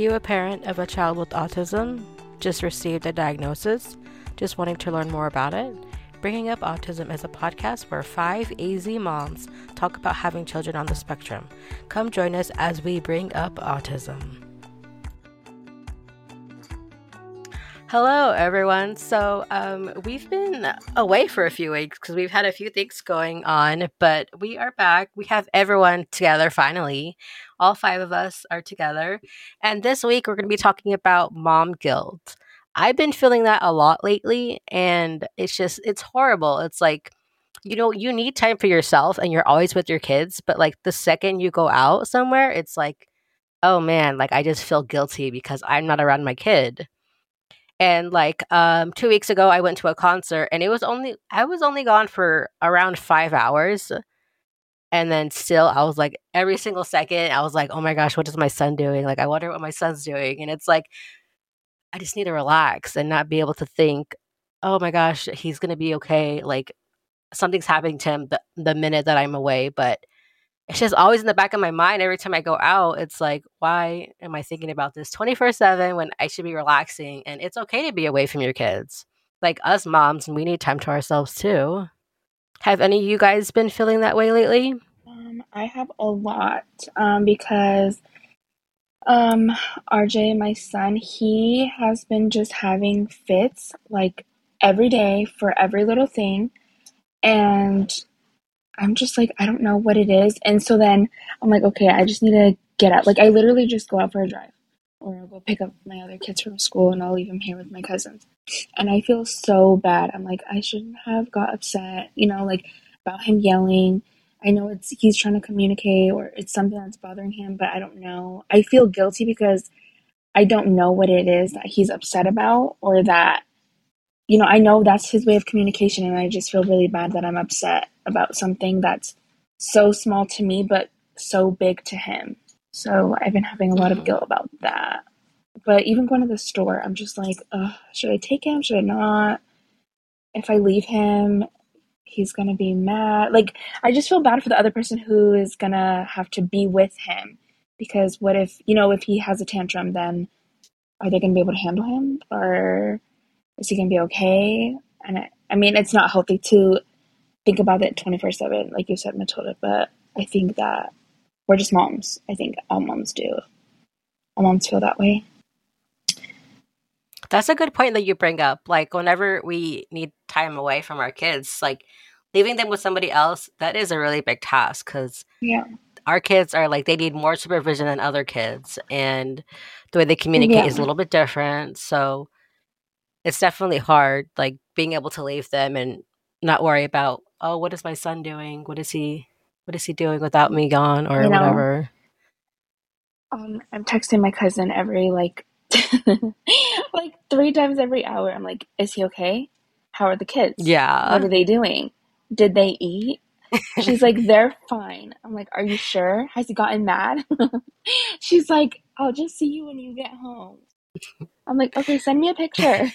you a parent of a child with autism? Just received a diagnosis? Just wanting to learn more about it? Bringing Up Autism is a podcast where five AZ moms talk about having children on the spectrum. Come join us as we bring up autism. Hello, everyone. So, um, we've been away for a few weeks because we've had a few things going on, but we are back. We have everyone together finally. All five of us are together. And this week, we're going to be talking about mom guilt. I've been feeling that a lot lately, and it's just, it's horrible. It's like, you know, you need time for yourself and you're always with your kids, but like the second you go out somewhere, it's like, oh man, like I just feel guilty because I'm not around my kid and like um 2 weeks ago I went to a concert and it was only I was only gone for around 5 hours. And then still I was like every single second I was like, "Oh my gosh, what is my son doing? Like I wonder what my son's doing." And it's like I just need to relax and not be able to think, "Oh my gosh, he's to be okay." Like something's happening to him the, the minute that I'm away, but it's just always in the back of my mind every time I go out. It's like, why am I thinking about this 24 7 when I should be relaxing? And it's okay to be away from your kids. Like us moms, we need time to ourselves too. Have any of you guys been feeling that way lately? Um, I have a lot um, because um, RJ, my son, he has been just having fits like every day for every little thing. And I'm just like, I don't know what it is. And so then I'm like, okay, I just need to get out. Like, I literally just go out for a drive or I'll go pick up my other kids from school and I'll leave them here with my cousins. And I feel so bad. I'm like, I shouldn't have got upset, you know, like about him yelling. I know it's he's trying to communicate or it's something that's bothering him, but I don't know. I feel guilty because I don't know what it is that he's upset about or that you know, I know that's his way of communication and I just feel really bad that I'm upset about something that's so small to me but so big to him. So I've been having a lot mm-hmm. of guilt about that. But even going to the store, I'm just like, should I take him? Should I not? If I leave him, he's gonna be mad. Like, I just feel bad for the other person who is gonna have to be with him. Because what if, you know, if he has a tantrum, then are they gonna be able to handle him? Or is he gonna be okay? And I, I mean, it's not healthy to think about it 24 7, like you said, Matilda, but I think that we're just moms. I think all moms do. All moms feel that way. That's a good point that you bring up. Like, whenever we need time away from our kids, like leaving them with somebody else, that is a really big task because yeah. our kids are like, they need more supervision than other kids. And the way they communicate yeah. is a little bit different. So it's definitely hard, like being able to leave them and not worry about oh, what is my son doing? What is he what is he doing without me gone or you know, whatever? Um, I'm texting my cousin every like like three times every hour. I'm like, is he okay? How are the kids? Yeah. What are they doing? Did they eat? She's like, they're fine. I'm like, are you sure? Has he gotten mad? She's like, I'll just see you when you get home. I'm like, okay, send me a picture.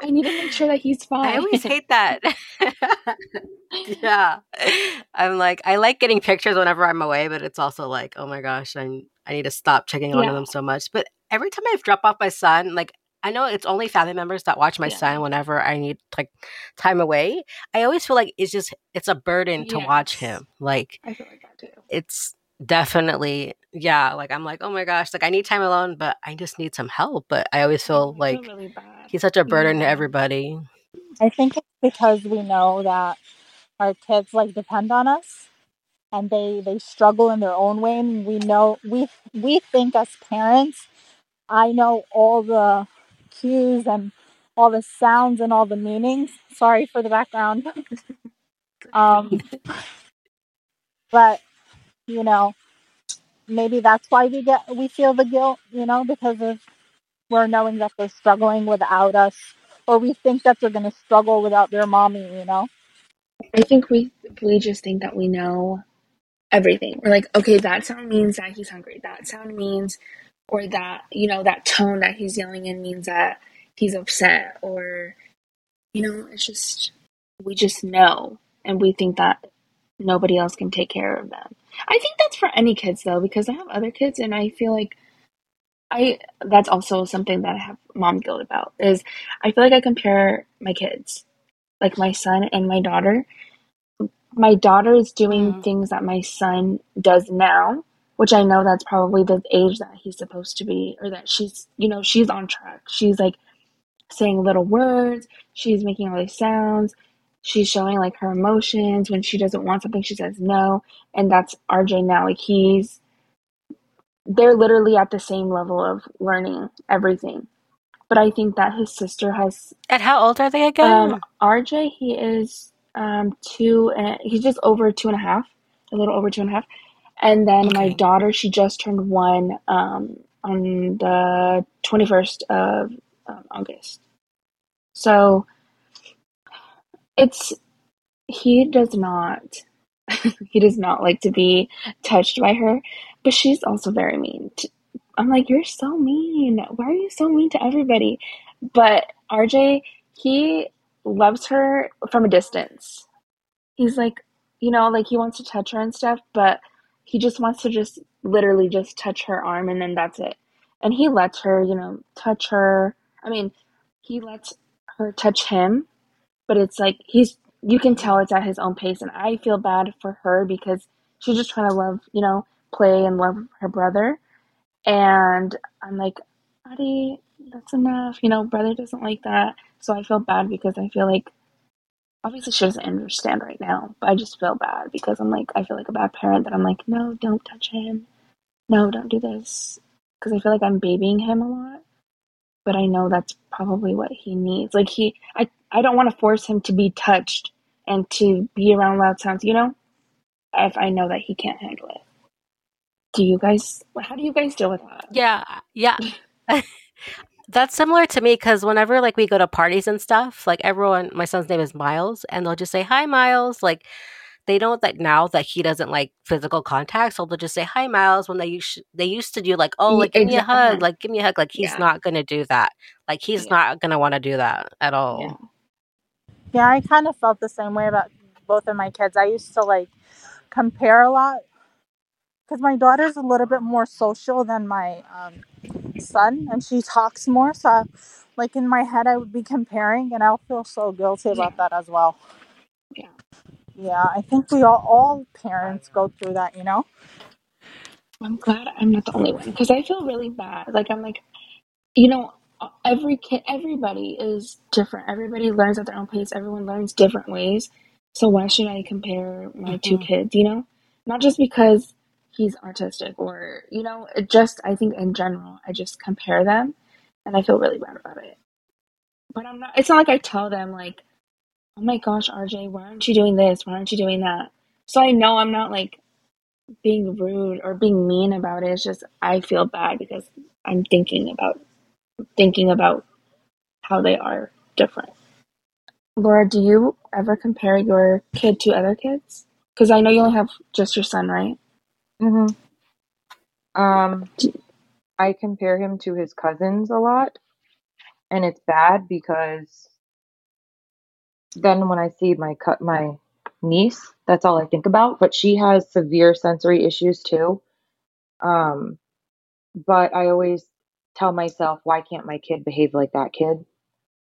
I need to make sure that he's fine. I always hate that. yeah. I'm like, I like getting pictures whenever I'm away, but it's also like, oh my gosh, I'm, I need to stop checking on them so much. But every time I've dropped off my son, like, I know it's only family members that watch my yeah. son whenever I need like time away. I always feel like it's just it's a burden yes. to watch him. Like I feel like that too. It's definitely yeah like i'm like oh my gosh like i need time alone but i just need some help but i always feel I like feel really he's such a burden to everybody. I think it's because we know that our kids like depend on us and they they struggle in their own way and we know we we think as parents i know all the cues and all the sounds and all the meanings. Sorry for the background. Um but you know, maybe that's why we get we feel the guilt, you know, because of we're knowing that they're struggling without us, or we think that they're going to struggle without their mommy, you know. I think we we just think that we know everything. We're like, okay, that sound means that he's hungry. That sound means, or that you know, that tone that he's yelling in means that he's upset, or you know, it's just we just know, and we think that nobody else can take care of them. I think that's for any kids though, because I have other kids and I feel like I that's also something that I have mom guilt about is I feel like I compare my kids, like my son and my daughter. My daughter is doing Mm. things that my son does now, which I know that's probably the age that he's supposed to be, or that she's, you know, she's on track. She's like saying little words, she's making all these sounds, she's showing like her emotions. When she doesn't want something, she says no. And that's RJ now. Like he's they're literally at the same level of learning everything. But I think that his sister has And how old are they again? um RJ he is um two and he's just over two and a half, a little over two and a half. And then my daughter, she just turned one um on the twenty first of um, August. So it's he does not he does not like to be touched by her, but she's also very mean. I'm like, you're so mean. Why are you so mean to everybody? But RJ, he loves her from a distance. He's like, you know, like he wants to touch her and stuff, but he just wants to just literally just touch her arm and then that's it. And he lets her, you know, touch her. I mean, he lets her touch him, but it's like he's you can tell it's at his own pace and I feel bad for her because she's just trying to love, you know, play and love her brother. And I'm like, Buddy, that's enough. You know, brother doesn't like that. So I feel bad because I feel like obviously she doesn't understand right now, but I just feel bad because I'm like I feel like a bad parent that I'm like, no, don't touch him. No, don't do this. Because I feel like I'm babying him a lot. But I know that's probably what he needs. Like he I I don't want to force him to be touched and to be around loud sounds, you know? If I know that he can't handle it. Do you guys how do you guys deal with that? Yeah, yeah. That's similar to me because whenever like we go to parties and stuff, like everyone, my son's name is Miles, and they'll just say hi, Miles. Like they don't like now that he doesn't like physical contact, so they'll just say hi, Miles. When they used they used to do like, oh, like give me a hug, like give me a hug. Like he's Yeah. not gonna do that. Like he's Yeah. not gonna want to do that at all. Yeah. Yeah, I kind of felt the same way about both of my kids. I used to like compare a lot because my daughter's a little bit more social than my um, son, and she talks more. So, like in my head, I would be comparing, and I'll feel so guilty about that as well. Yeah. Yeah, I think we all all parents go through that, you know. I'm glad I'm not the only one because I feel really bad. Like I'm like, you know, every kid, everybody is different. Everybody learns at their own pace. Everyone learns different ways. So why should I compare my two Mhm. kids? You know, not just because he's autistic or you know, it just I think in general I just compare them, and I feel really bad about it. But I'm not. It's not like I tell them like, oh my gosh, RJ, why aren't you doing this? Why aren't you doing that? So I know I'm not like being rude or being mean about it. It's just I feel bad because I'm thinking about thinking about how they are different. Laura, do you ever compare your kid to other kids? Because I know you only have just your son, right? Hmm Um, I compare him to his cousins a lot, and it's bad because then when I see my cut my niece, that's all I think about. But she has severe sensory issues too. Um, but I always tell myself, why can't my kid behave like that kid?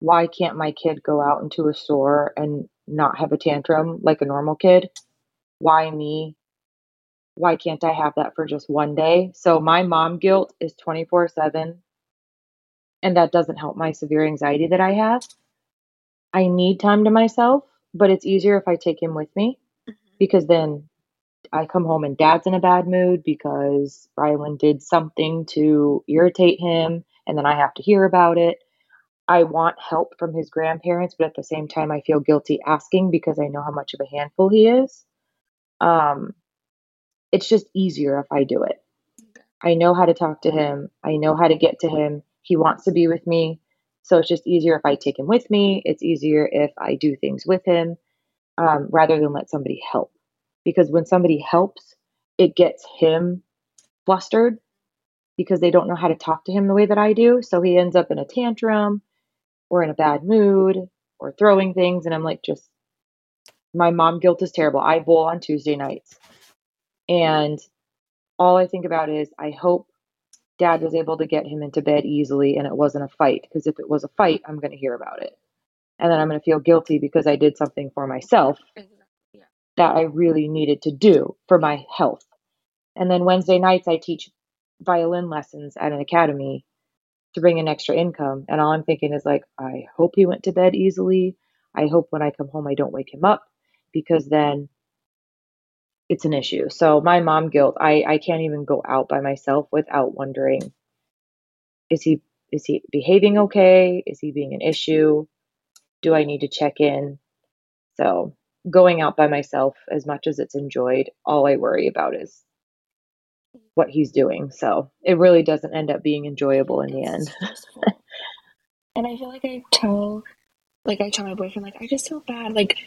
Why can't my kid go out into a store and not have a tantrum like a normal kid? Why me? Why can't I have that for just one day? So my mom guilt is 24 7, and that doesn't help my severe anxiety that I have. I need time to myself, but it's easier if I take him with me because then I come home and dad's in a bad mood because Rylan did something to irritate him, and then I have to hear about it. I want help from his grandparents, but at the same time, I feel guilty asking because I know how much of a handful he is. Um, it's just easier if I do it. I know how to talk to him. I know how to get to him. He wants to be with me. So it's just easier if I take him with me. It's easier if I do things with him um, rather than let somebody help. Because when somebody helps, it gets him flustered because they don't know how to talk to him the way that I do. So he ends up in a tantrum or in a bad mood or throwing things. And I'm like, just my mom guilt is terrible. I bowl on Tuesday nights. And all I think about is I hope dad was able to get him into bed easily and it wasn't a fight. Because if it was a fight, I'm going to hear about it. And then I'm going to feel guilty because I did something for myself mm-hmm. that I really needed to do for my health. And then Wednesday nights, I teach violin lessons at an academy to bring in extra income. And all I'm thinking is like, I hope he went to bed easily. I hope when I come home, I don't wake him up because then it's an issue. So my mom guilt, I, I can't even go out by myself without wondering, is he is he behaving okay? Is he being an issue? Do I need to check in? So going out by myself, as much as it's enjoyed, all I worry about is what he's doing. So it really doesn't end up being enjoyable in the end. and I feel like I tell, like I tell my boyfriend, like I just feel bad. Like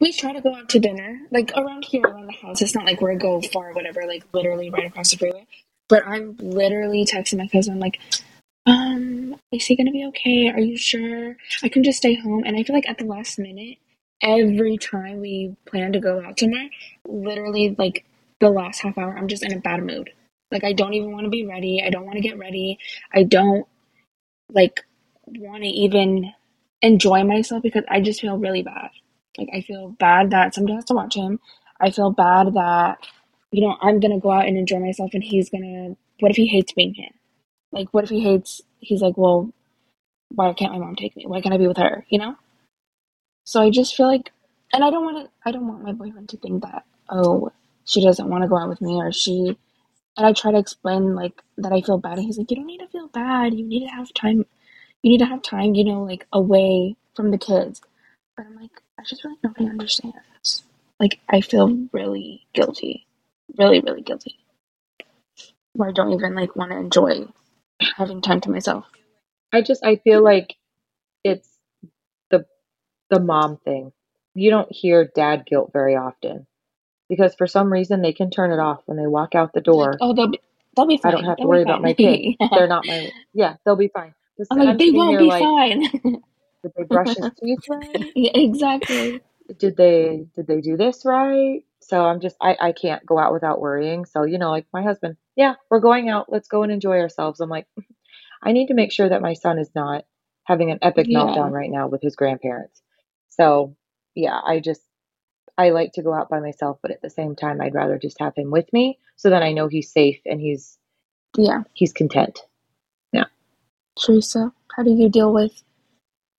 we try to go out to dinner, like around here, around the house. It's not like we're go far, whatever. Like literally right across the freeway. But I'm literally texting my cousin, like, um, is he gonna be okay? Are you sure? I can just stay home. And I feel like at the last minute, every time we plan to go out somewhere, literally like the last half hour, I'm just in a bad mood. Like I don't even want to be ready. I don't want to get ready. I don't like want to even enjoy myself because I just feel really bad. Like I feel bad that somebody has to watch him. I feel bad that you know I'm gonna go out and enjoy myself, and he's gonna. What if he hates being here? Like, what if he hates? He's like, well, why can't my mom take me? Why can't I be with her? You know. So I just feel like, and I don't want to. I don't want my boyfriend to think that oh she doesn't want to go out with me or she and I try to explain like that I feel bad and he's like, You don't need to feel bad. You need to have time you need to have time, you know, like away from the kids. But I'm like, I just feel like nobody understands. Like I feel really guilty. Really, really guilty. Where I don't even like want to enjoy having time to myself. I just I feel like it's the the mom thing. You don't hear dad guilt very often because for some reason they can turn it off when they walk out the door. Oh, they'll be they'll be fine. I don't have they'll to worry about my kids. They're not my yeah. They'll be fine. I'm like I'm they won't be like, fine. did they brush his teeth right? Yeah, exactly. Did they did they do this right? So I'm just I I can't go out without worrying. So you know, like my husband, yeah, we're going out. Let's go and enjoy ourselves. I'm like, I need to make sure that my son is not having an epic yeah. meltdown right now with his grandparents. So yeah, I just I like to go out by myself, but at the same time, I'd rather just have him with me so that I know he's safe and he's yeah he's content. Yeah. Teresa, how do you deal with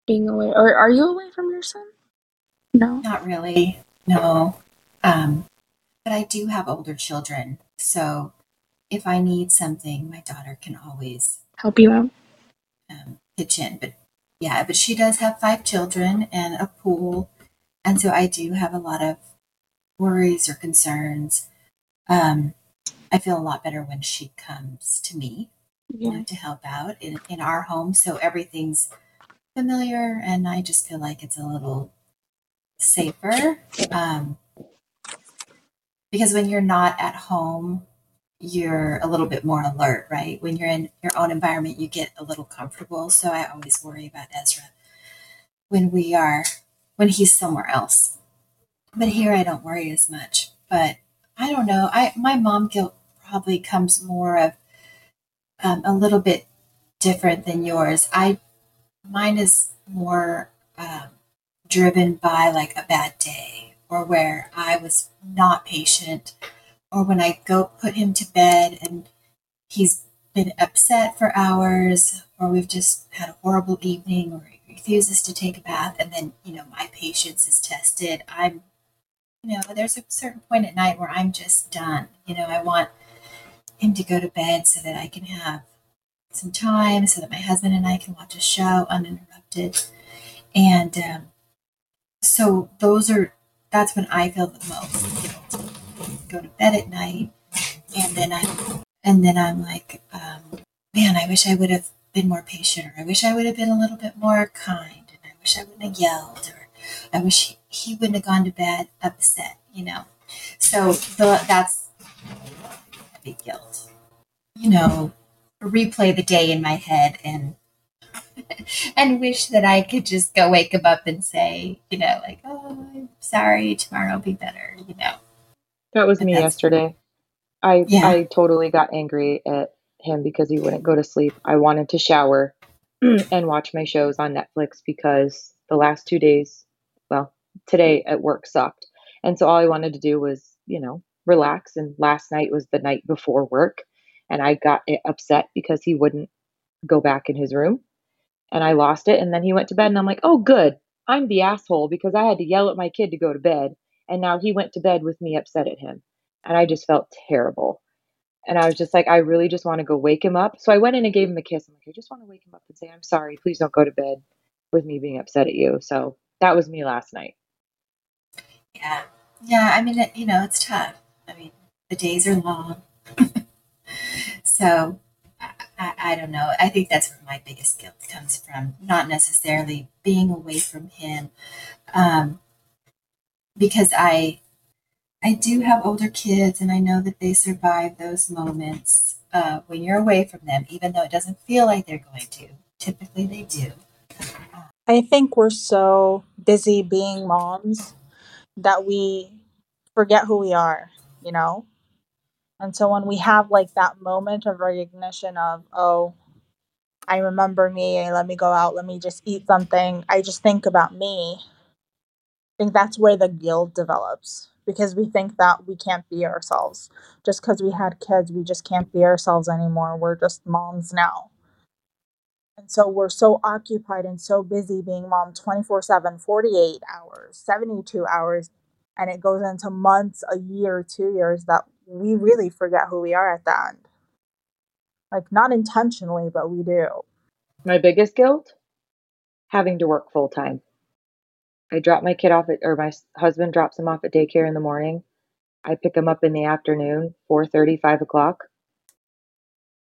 being away, or are you away from your son? No, not really. No, um, but I do have older children, so if I need something, my daughter can always help you out, um, pitch in. But yeah, but she does have five children and a pool and so I do have a lot of worries or concerns. Um, I feel a lot better when she comes to me yeah. you know, to help out in, in our home. So everything's familiar, and I just feel like it's a little safer. Um, because when you're not at home, you're a little bit more alert, right? When you're in your own environment, you get a little comfortable. So I always worry about Ezra when we are when he's somewhere else. But here I don't worry as much. But I don't know. I my mom guilt probably comes more of um, a little bit different than yours. I mine is more um, driven by like a bad day or where I was not patient or when I go put him to bed and he's been upset for hours or we've just had a horrible evening or he refuses to take a bath and then you know my patience is tested. I'm you know there's a certain point at night where i'm just done. You know i want him to go to bed so that i can have some time so that my husband and i can watch a show uninterrupted and um, so those are that's when i feel the most guilt go to bed at night and then i and then i'm like um, man i wish i would have been more patient, or I wish I would have been a little bit more kind, and I wish I wouldn't have yelled, or I wish he, he wouldn't have gone to bed upset, you know. So the, that's big guilt. You know, replay the day in my head and and wish that I could just go wake him up and say, you know, like, oh, I'm sorry, tomorrow will be better, you know. That was me yesterday. I Yeah. I totally got angry at him because he wouldn't go to sleep. I wanted to shower and watch my shows on Netflix because the last two days, well, today at work sucked. And so all I wanted to do was, you know, relax. And last night was the night before work. And I got upset because he wouldn't go back in his room. And I lost it. And then he went to bed. And I'm like, oh, good. I'm the asshole because I had to yell at my kid to go to bed. And now he went to bed with me upset at him. And I just felt terrible. And I was just like, I really just want to go wake him up. So I went in and gave him a kiss. I'm like, I just want to wake him up and say, I'm sorry. Please don't go to bed with me being upset at you. So that was me last night. Yeah. Yeah. I mean, you know, it's tough. I mean, the days are long. so I, I, don't know. I think that's where my biggest guilt comes from. Not necessarily being away from him. Um, because I, I do have older kids and I know that they survive those moments uh, when you're away from them, even though it doesn't feel like they're going to. Typically, they do. I think we're so busy being moms that we forget who we are, you know? And so when we have like that moment of recognition of, oh, I remember me, let me go out, let me just eat something, I just think about me. I think that's where the guilt develops because we think that we can't be ourselves. Just because we had kids, we just can't be ourselves anymore. We're just moms now. And so we're so occupied and so busy being mom 24 7, 48 hours, 72 hours, and it goes into months, a year, two years that we really forget who we are at the end. Like, not intentionally, but we do. My biggest guilt having to work full time. I drop my kid off at, or my husband drops him off at daycare in the morning. I pick him up in the afternoon, 4:30, 5 o'clock,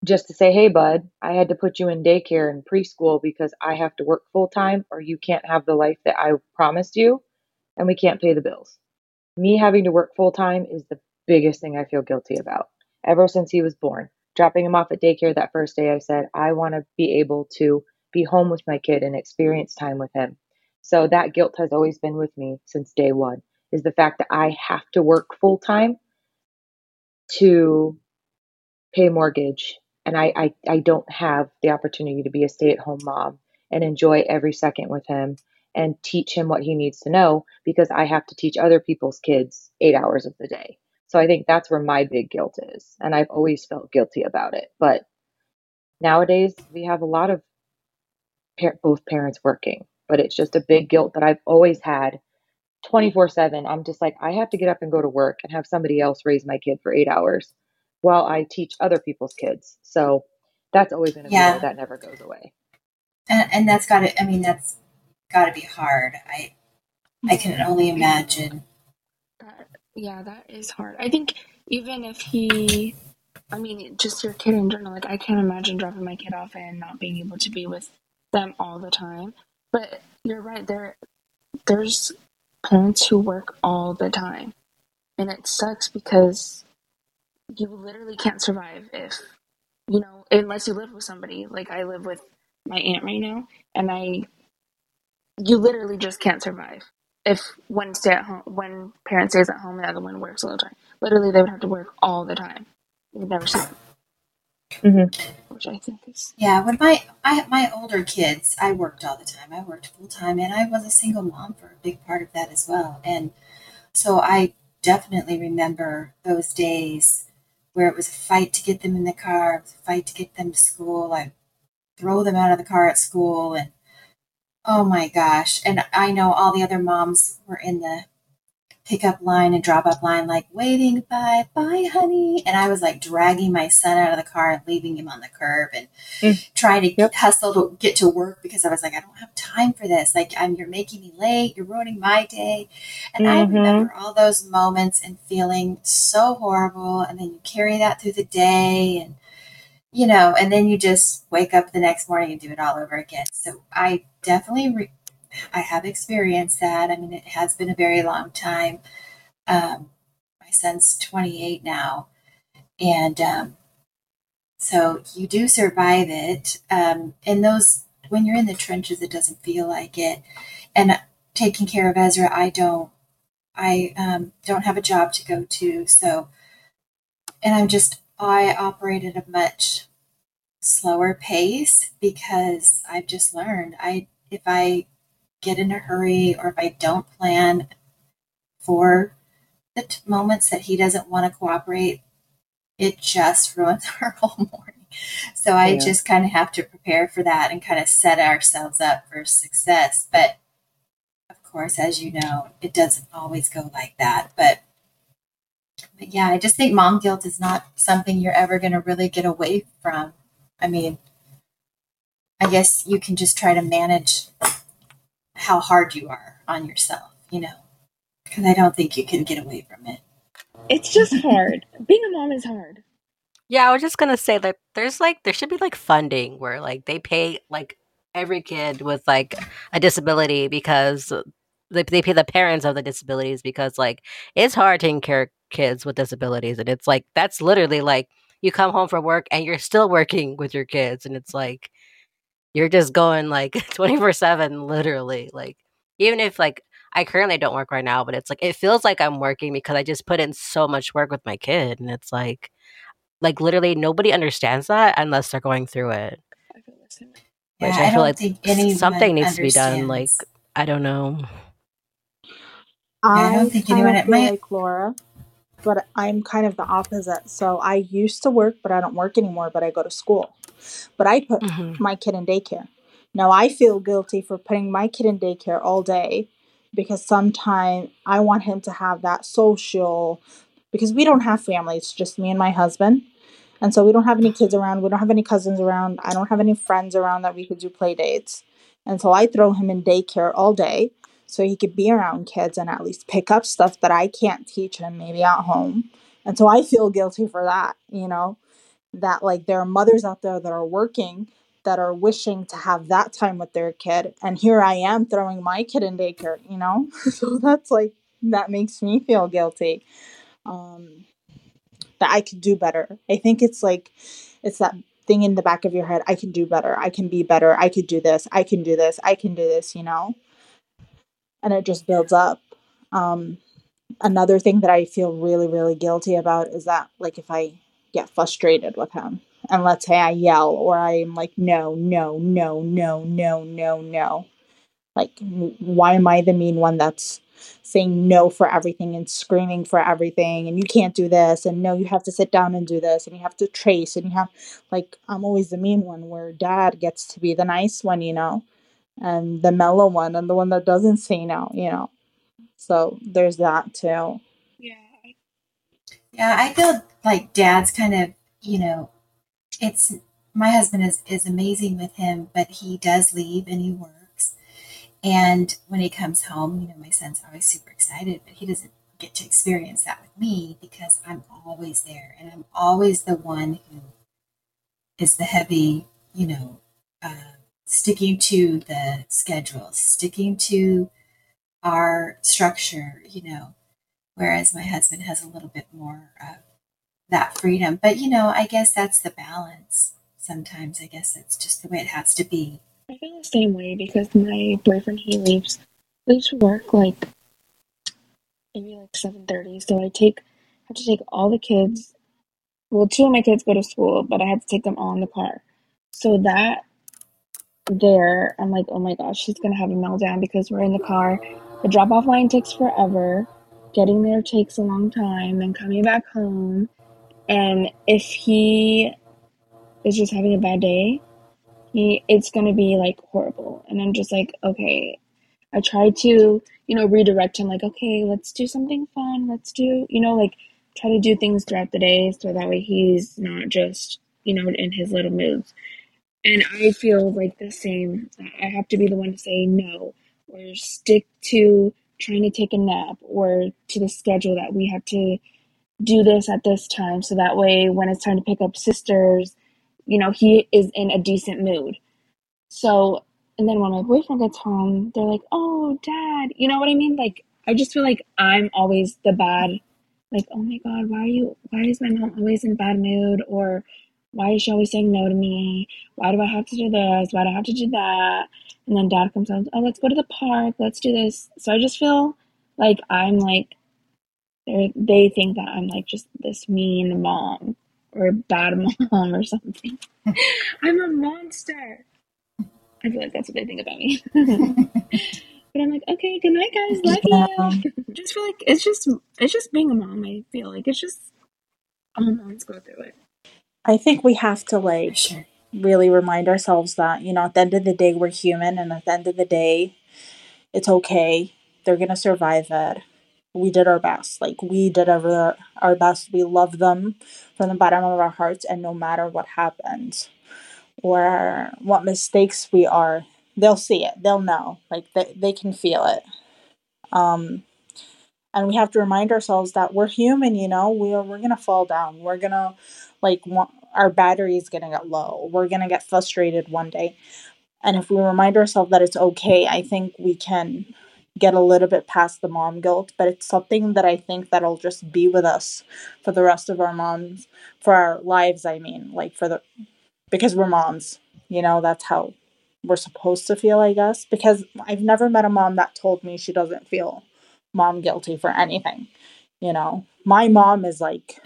just to say, hey, bud, I had to put you in daycare and preschool because I have to work full time, or you can't have the life that I promised you, and we can't pay the bills. Me having to work full time is the biggest thing I feel guilty about ever since he was born. Dropping him off at daycare that first day, I said, I want to be able to be home with my kid and experience time with him. So that guilt has always been with me since day one is the fact that I have to work full time to pay mortgage and I, I, I don't have the opportunity to be a stay at home mom and enjoy every second with him and teach him what he needs to know because I have to teach other people's kids eight hours of the day. So I think that's where my big guilt is. And I've always felt guilty about it. But nowadays, we have a lot of par- both parents working, but it's just a big guilt that I've always had 24 7. I'm just like, I have to get up and go to work and have somebody else raise my kid for eight hours while I teach other people's kids. So that's always going to Yeah. be. That never goes away. and, and that's got to i mean that's got to be hard i i can only imagine yeah, that is hard. I think even if he, I mean, just your kid in general, like I can't imagine dropping my kid off and not being able to be with them all the time. But you're right, there, there's parents who work all the time, and it sucks because you literally can't survive if, you know, unless you live with somebody. Like I live with my aunt right now, and I, you literally just can't survive if one stay at home, one parent stays at home and the other one works all the time. Literally, they would have to work all the time. You'd never see them, Mm-hmm. which I think is yeah when my I, my older kids i worked all the time i worked full time and i was a single mom for a big part of that as well and so i definitely remember those days where it was a fight to get them in the car it was a fight to get them to school i throw them out of the car at school and oh my gosh. And i know all the other moms were in the pickup line and drop up line like waiting bye bye honey. And i was like dragging my son out of the car and leaving him on the curb and Mm. trying to Yep. hustle to get to work because i was like i don't have time for this. Like i'm you're making me late. You're ruining my day. And i Mhm. remember all those moments and feeling so horrible. And then you carry that through the day and you know and then you just wake up the next morning and do it all over again. So i definitely re- I have experienced that. I mean, it has been a very long time. Um, my son's 28 now. And um, so you do survive it. Um, and those, when you're in the trenches, it doesn't feel like it. And taking care of Ezra, I don't, I um, don't have a job to go to. So and I'm just, I operate at a much slower pace because I've just learned I, if I get in a hurry or if I don't plan for the t- moments that he doesn't want to cooperate, it just ruins our whole morning. So I Yeah. just kind of have to prepare for that and kind of set ourselves up for success. But of course, as you know, it doesn't always go like that. But but yeah, I just think mom guilt is not something you're ever going to really get away from. I mean, I guess you can just try to manage how hard you are on yourself, you know, because I don't think you can get away from it. It's just hard. Being a mom is hard. Yeah, I was just gonna say that there's like there should be like funding where like they pay like every kid with like a disability because they they pay the parents of the disabilities because like it's hard taking care of kids with disabilities and it's like that's literally like you come home from work and you're still working with your kids and it's like you're just going like 24/7 literally like even if like I currently don't work right now but it's like it feels like I'm working because I just put in so much work with my kid and it's like like literally nobody understands that unless they're going through it. I feel the same way. Yeah, Which I I, feel don't like think anyone something needs to be done, understands. like, I don't know. I, I don't think anyone at my like Laura, but I'm kind of the opposite. So I used to work, but I don't work anymore, but I go to school. But I put Mhm. my kid in daycare. Now I feel guilty for putting my kid in daycare all day because sometimes I want him to have that social because we don't have family, it's just me and my husband. And so we don't have any kids around, we don't have any cousins around, I don't have any friends around that we could do play dates. And so I throw him in daycare all day so he could be around kids and at least pick up stuff that I can't teach him maybe at home. And so I feel guilty for that, you know, that like there are mothers out there that are working that are wishing to have that time with their kid. And here I am throwing my kid in daycare, you know? so that's like, that makes me feel guilty. Um, that I could do better. I think it's like, it's that thing in the back of your head I can do better. I can be better. I could do this. I can do this. I can do this, you know? And it just builds up. Um, another thing that I feel really, really guilty about is that, like, if I get frustrated with him, and let's say I yell or I'm like, no, no, no, no, no, no, no, like, why am I the mean one that's saying no for everything and screaming for everything and you can't do this and no you have to sit down and do this and you have to trace and you have like i'm always the mean one where dad gets to be the nice one you know and the mellow one and the one that doesn't say out, you know. So there's that too. Yeah. Yeah, I feel like dad's kind of, you know, it's my husband is is amazing with him, but he does leave and he works. And when he comes home, you know, my son's always super excited, but he doesn't get to experience that with me because I'm always there and I'm always the one who is the heavy, you know, uh, sticking to the schedule, sticking to our structure, you know, whereas my husband has a little bit more of that freedom. But, you know, I guess that's the balance. Sometimes I guess it's just the way it has to be. I feel the same way because my boyfriend he leaves leaves for work like maybe like seven thirty. So I take have to take all the kids. Well, two of my kids go to school, but I have to take them all in the car. So that there, I'm like, oh my gosh, she's gonna have a meltdown because we're in the car. The drop off line takes forever. Getting there takes a long time, and coming back home. And if he is just having a bad day, he it's gonna be like horrible. And I'm just like, okay. I try to, you know, redirect him like, okay, let's do something fun. Let's do, you know, like try to do things throughout the day so that way he's not just, you know, in his little moods. And I feel like the same. I have to be the one to say no or stick to trying to take a nap or to the schedule that we have to do this at this time so that way when it's time to pick up sisters, you know, he is in a decent mood. So, and then when my boyfriend gets home, they're like, "Oh, dad," you know what I mean? Like, I just feel like I'm always the bad. Like, oh my god, why are you? Why is my mom always in bad mood? Or why is she always saying no to me? Why do I have to do this? Why do I have to do that? And then dad comes out, oh, let's go to the park. Let's do this. So I just feel like I'm like they they think that I'm like just this mean mom or bad mom or something. I'm a monster. I feel like that's what they think about me. but I'm like, okay, good night, guys. Love Yeah. you. just feel like it's just it's just being a mom. I feel like it's just all moms go through it. I think we have to like sure. really remind ourselves that, you know, at the end of the day, we're human, and at the end of the day, it's okay. They're gonna survive it. We did our best. Like, we did our, our best. We love them from the bottom of our hearts, and no matter what happens or what mistakes we are, they'll see it. They'll know. Like, they, they can feel it. Um, and we have to remind ourselves that we're human, you know, we're, we're gonna fall down. We're gonna, like, our battery is gonna get low. We're gonna get frustrated one day. And if we remind ourselves that it's okay, I think we can get a little bit past the mom guilt. But it's something that I think that'll just be with us for the rest of our moms, for our lives. I mean, like for the because we're moms, you know, that's how we're supposed to feel, I guess. Because I've never met a mom that told me she doesn't feel mom guilty for anything. You know, my mom is like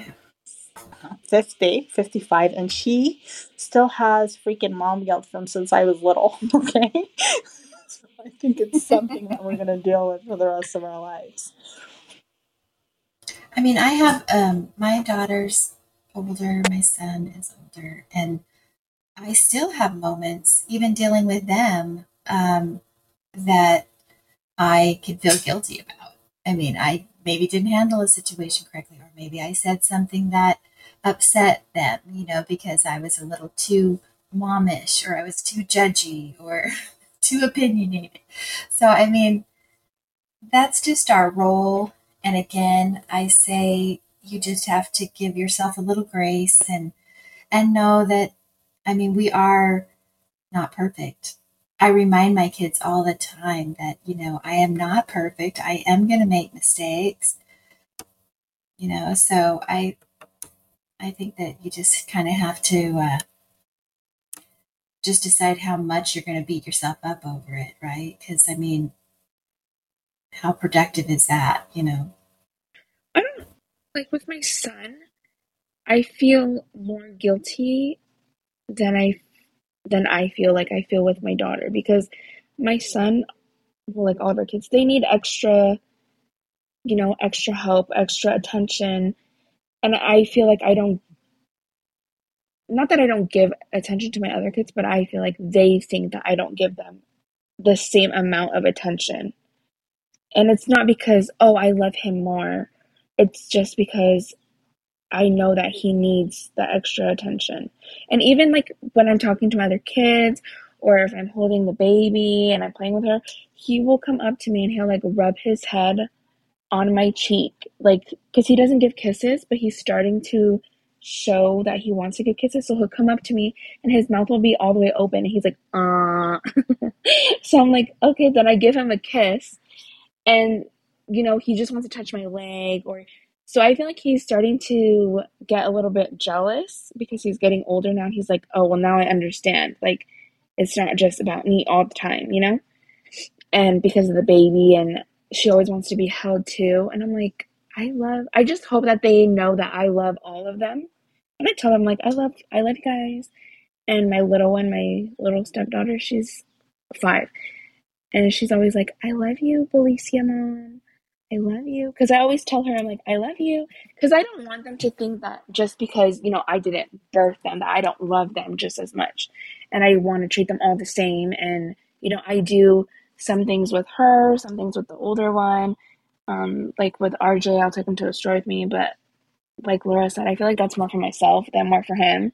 50, 55, and she still has freaking mom guilt from since I was little. Okay. so I think it's something that we're going to deal with for the rest of our lives. I mean, I have um, my daughter's older, my son is older, and I still have moments, even dealing with them, um, that I can feel guilty about. I mean, I maybe didn't handle a situation correctly, or maybe I said something that upset them, you know, because I was a little too momish, or I was too judgy, or too opinionated. So, I mean, that's just our role. And again, I say you just have to give yourself a little grace and and know that I mean, we are not perfect. I remind my kids all the time that, you know, I am not perfect. I am going to make mistakes. You know, so I I think that you just kind of have to uh, just decide how much you're going to beat yourself up over it, right? Because I mean, how productive is that? You know, I don't like with my son. I feel more guilty than I than I feel like I feel with my daughter because my son, well, like all of our kids, they need extra, you know, extra help, extra attention, and I feel like I don't. Not that I don't give attention to my other kids, but I feel like they think that I don't give them the same amount of attention. And it's not because, oh, I love him more. It's just because I know that he needs the extra attention. And even like when I'm talking to my other kids or if I'm holding the baby and I'm playing with her, he will come up to me and he'll like rub his head on my cheek. Like, because he doesn't give kisses, but he's starting to show that he wants to give kisses. So he'll come up to me and his mouth will be all the way open. And he's like, uh. so I'm like, okay, then I give him a kiss. And, you know, he just wants to touch my leg or so I feel like he's starting to get a little bit jealous because he's getting older now. He's like, oh, well, now I understand. Like, it's not just about me all the time, you know? And because of the baby, and she always wants to be held too. And I'm like, I love, I just hope that they know that I love all of them. And I tell them, like, I love, I love you guys. And my little one, my little stepdaughter, she's five. And she's always like, I love you, Felicia mom. I love you. Because I always tell her, I'm like, I love you. Because I don't want them to think that just because, you know, I didn't birth them, that I don't love them just as much. And I want to treat them all the same. And, you know, I do some things with her, some things with the older one. Um, like with RJ, I'll take him to a store with me. But like Laura said, I feel like that's more for myself than more for him.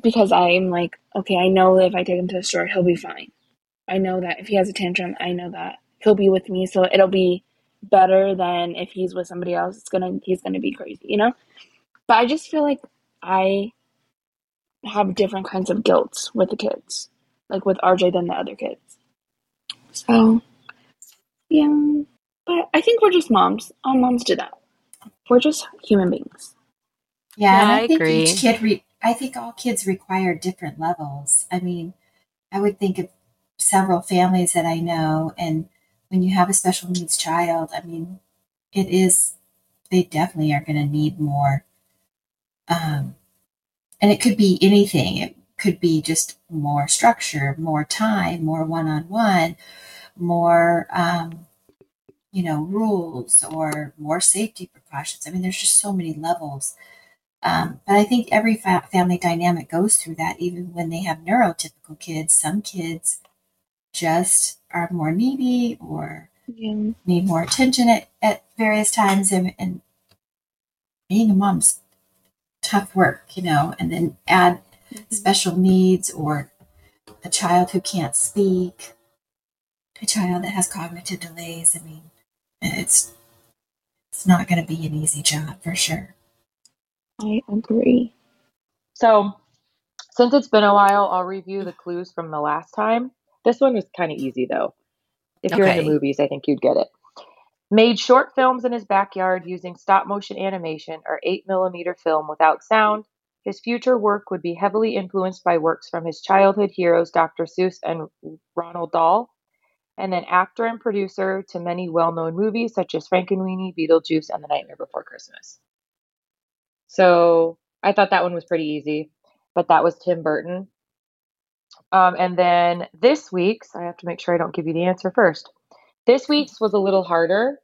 Because I'm like, okay, I know if I take him to the store, he'll be fine. I know that if he has a tantrum, I know that he'll be with me. So it'll be better than if he's with somebody else. It's gonna he's gonna be crazy, you know? But I just feel like I have different kinds of guilt with the kids. Like with RJ than the other kids. So yeah. But I think we're just moms. All moms do that. We're just human beings. yeah, Yeah, and I I, think agree. each kid. Re- I think all kids require different levels. I mean, I would think of several families that I know, and when you have a special needs child, I mean, it is they definitely are going to need more. Um, and it could be anything. It could be just more structure, more time, more one-on-one, more, um, you know, rules or more safety precautions. I mean, there's just so many levels. Um, but I think every fa- family dynamic goes through that, even when they have neurotypical kids. Some kids just are more needy or Yeah. need more attention at, at various times. And, and being a mom's tough work, you know, and then add special needs or a child who can't speak, a child that has cognitive delays. I mean, it's it's not going to be an easy job for sure. I agree. So, since it's been a while, I'll review the clues from the last time. This one was kind of easy though. If you're into Okay. movies, I think you'd get it. Made short films in his backyard using stop motion animation or 8 millimeter film without sound. His future work would be heavily influenced by works from his childhood heroes Dr. Seuss and Ronald Dahl, and then actor and producer to many well known movies such as Frankenweenie, Beetlejuice, and The Nightmare Before Christmas. So I thought that one was pretty easy, but that was Tim Burton. Um, and then this week's, I have to make sure I don't give you the answer first. This week's was a little harder.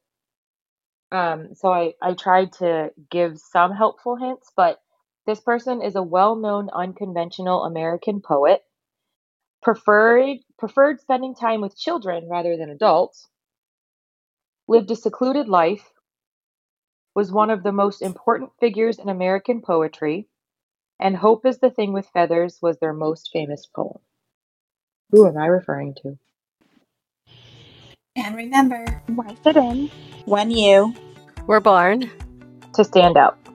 Um, so I, I tried to give some helpful hints, but this person is a well known unconventional American poet. Preferred preferred spending time with children rather than adults. Lived a secluded life. Was one of the most important figures in American poetry. And Hope is the Thing with Feathers was their most famous poem. Who am I referring to? And remember, Write fit in. When you We're born. To stand out.